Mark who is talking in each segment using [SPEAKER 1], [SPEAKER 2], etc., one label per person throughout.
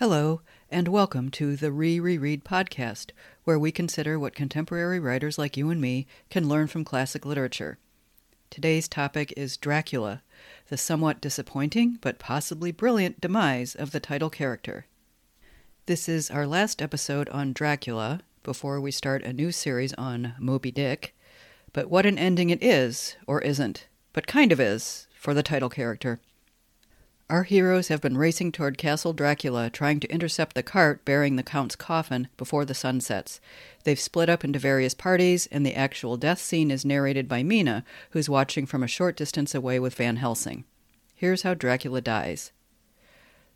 [SPEAKER 1] Hello, and welcome to the Re Reread podcast, where we consider what contemporary writers like you and me can learn from classic literature. Today's topic is Dracula, the somewhat disappointing but possibly brilliant demise of the title character. This is our last episode on Dracula before we start a new series on Moby Dick. But what an ending it is, or isn't, but kind of is, for the title character. Our heroes have been racing toward Castle Dracula, trying to intercept the cart bearing the Count's coffin before the sun sets. They've split up into various parties, and the actual death scene is narrated by Mina, who's watching from a short distance away with Van Helsing. Here's how Dracula dies.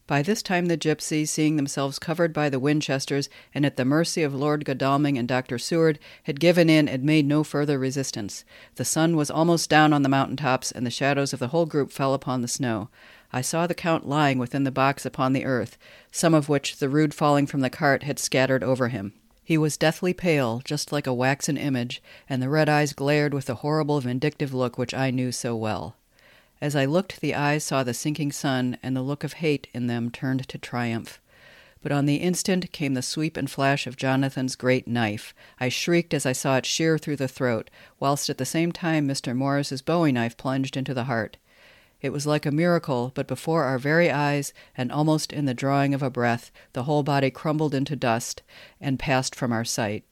[SPEAKER 1] By this time, the gypsies, seeing themselves covered by the Winchesters and at the mercy of Lord Godalming and Dr. Seward, had given in and made no further resistance. The sun was almost down on the mountain tops, and the shadows of the whole group fell upon the snow. I saw the Count lying within the box upon the earth, some of which the rude falling from the cart had scattered over him. He was deathly pale, just like a waxen image, and the red eyes glared with the horrible vindictive look which I knew so well. As I looked, the eyes saw the sinking sun, and the look of hate in them turned to triumph. But on the instant came the sweep and flash of Jonathan's great knife. I shrieked as I saw it shear through the throat, whilst at the same time Mr. Morris's bowie knife plunged into the heart. It was like a miracle, but before our very eyes, and almost in the drawing of a breath, the whole body crumbled into dust and passed from our sight.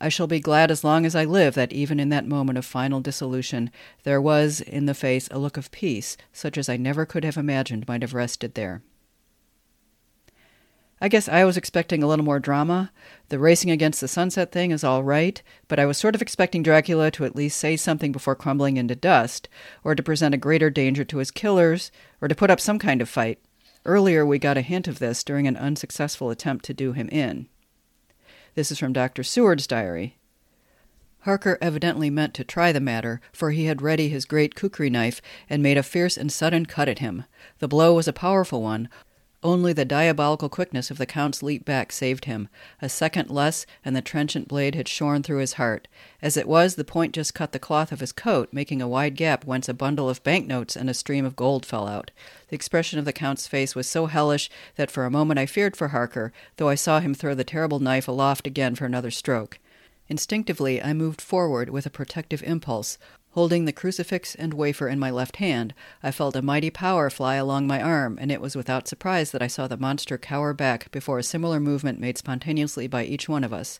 [SPEAKER 1] I shall be glad as long as I live that even in that moment of final dissolution there was in the face a look of peace such as I never could have imagined might have rested there. I guess I was expecting a little more drama. The racing against the sunset thing is all right, but I was sort of expecting Dracula to at least say something before crumbling into dust, or to present a greater danger to his killers, or to put up some kind of fight. Earlier, we got a hint of this during an unsuccessful attempt to do him in. This is from Dr. Seward's diary. Harker evidently meant to try the matter, for he had ready his great kukri knife and made a fierce and sudden cut at him. The blow was a powerful one, only the diabolical quickness of the Count's leap back saved him. A second less, and the trenchant blade had shorn through his heart. As it was, the point just cut the cloth of his coat, making a wide gap whence a bundle of banknotes and a stream of gold fell out. The expression of the Count's face was so hellish that for a moment I feared for Harker, though I saw him throw the terrible knife aloft again for another stroke. Instinctively, I moved forward with a protective impulse, Holding the crucifix and wafer in my left hand, I felt a mighty power fly along my arm, and it was without surprise that I saw the monster cower back before a similar movement made spontaneously by each one of us.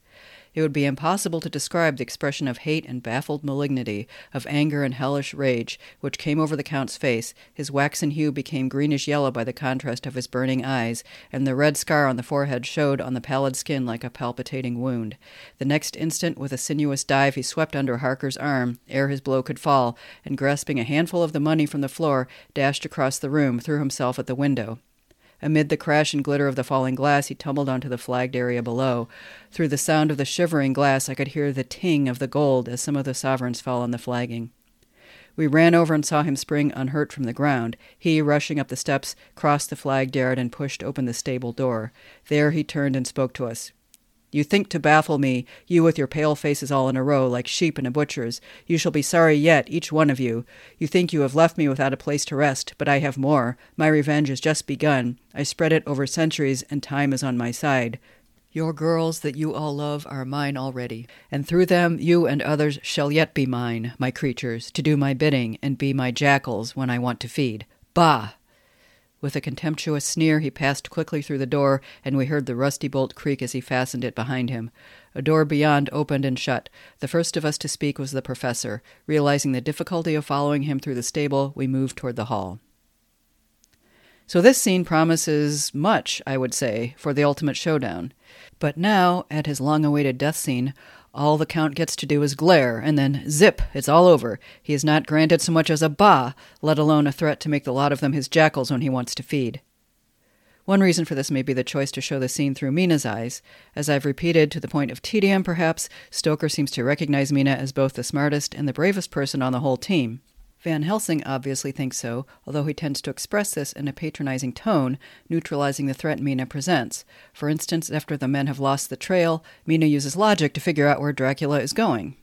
[SPEAKER 1] It would be impossible to describe the expression of hate and baffled malignity, of anger and hellish rage, which came over the Count's face. His waxen hue became greenish yellow by the contrast of his burning eyes, and the red scar on the forehead showed on the pallid skin like a palpitating wound. The next instant, with a sinuous dive, he swept under Harker's arm ere his blow could fall, and grasping a handful of the money from the floor, dashed across the room, threw himself at the window. Amid the crash and glitter of the falling glass, he tumbled onto the flagged area below. Through the sound of the shivering glass, I could hear the ting of the gold as some of the sovereigns fell on the flagging. We ran over and saw him spring unhurt from the ground. He, rushing up the steps, crossed the flagged yard and pushed open the stable door. There he turned and spoke to us. You think to baffle me, you with your pale faces all in a row, like sheep in a butcher's. You shall be sorry yet, each one of you. You think you have left me without a place to rest, but I have more. My revenge is just begun. I spread it over centuries, and time is on my side. Your girls that you all love are mine already, and through them you and others shall yet be mine, my creatures, to do my bidding and be my jackals when I want to feed. Bah! With a contemptuous sneer, he passed quickly through the door, and we heard the rusty bolt creak as he fastened it behind him. A door beyond opened and shut. The first of us to speak was the professor. Realizing the difficulty of following him through the stable, we moved toward the hall. So this scene promises much, I would say, for the ultimate showdown. But now, at his long awaited death scene, all the Count gets to do is glare, and then zip, it's all over. He is not granted so much as a ba, let alone a threat to make the lot of them his jackals when he wants to feed. One reason for this may be the choice to show the scene through Mina's eyes. As I've repeated to the point of tedium, perhaps, Stoker seems to recognize Mina as both the smartest and the bravest person on the whole team. Van Helsing obviously thinks so, although he tends to express this in a patronizing tone, neutralizing the threat Mina presents. For instance, after the men have lost the trail, Mina uses logic to figure out where Dracula is going.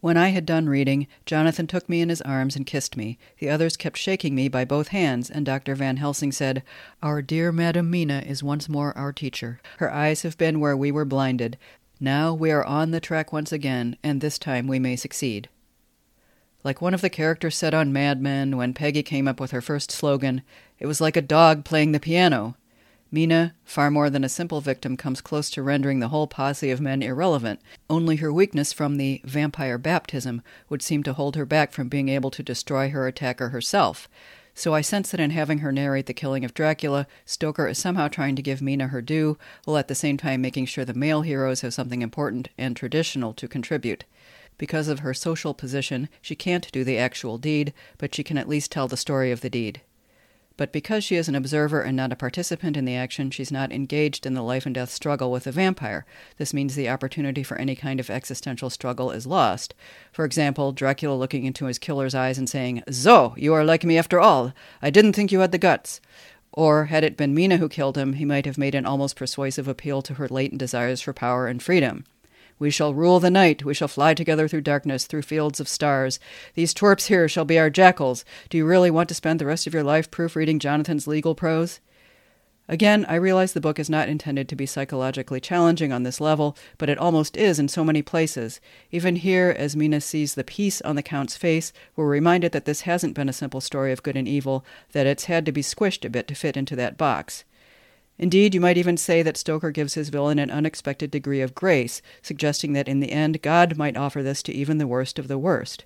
[SPEAKER 1] When I had done reading, Jonathan took me in his arms and kissed me. The others kept shaking me by both hands, and Dr. Van Helsing said, Our dear Madam Mina is once more our teacher. Her eyes have been where we were blinded. Now we are on the track once again, and this time we may succeed. Like one of the characters said on Mad Men when Peggy came up with her first slogan, it was like a dog playing the piano. Mina, far more than a simple victim, comes close to rendering the whole posse of men irrelevant. Only her weakness from the vampire baptism would seem to hold her back from being able to destroy her attacker herself. So I sense that in having her narrate the killing of Dracula, Stoker is somehow trying to give Mina her due, while at the same time making sure the male heroes have something important and traditional to contribute. Because of her social position, she can't do the actual deed, but she can at least tell the story of the deed. But because she is an observer and not a participant in the action, she's not engaged in the life and death struggle with the vampire. This means the opportunity for any kind of existential struggle is lost. For example, Dracula looking into his killer's eyes and saying, So, you are like me after all. I didn't think you had the guts. Or, had it been Mina who killed him, he might have made an almost persuasive appeal to her latent desires for power and freedom. We shall rule the night. We shall fly together through darkness, through fields of stars. These twerps here shall be our jackals. Do you really want to spend the rest of your life proofreading Jonathan's legal prose? Again, I realize the book is not intended to be psychologically challenging on this level, but it almost is in so many places. Even here, as Mina sees the peace on the Count's face, we're reminded that this hasn't been a simple story of good and evil, that it's had to be squished a bit to fit into that box. Indeed, you might even say that Stoker gives his villain an unexpected degree of grace, suggesting that in the end God might offer this to even the worst of the worst.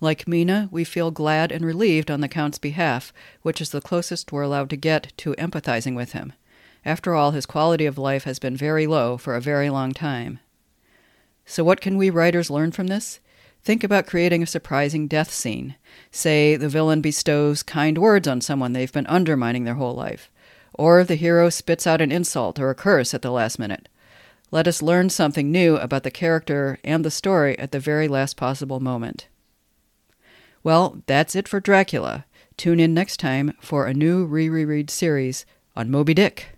[SPEAKER 1] Like Mina, we feel glad and relieved on the Count's behalf, which is the closest we're allowed to get to empathizing with him. After all, his quality of life has been very low for a very long time. So, what can we writers learn from this? Think about creating a surprising death scene. Say the villain bestows kind words on someone they've been undermining their whole life or the hero spits out an insult or a curse at the last minute. Let us learn something new about the character and the story at the very last possible moment. Well, that's it for Dracula. Tune in next time for a new re reread series on Moby Dick.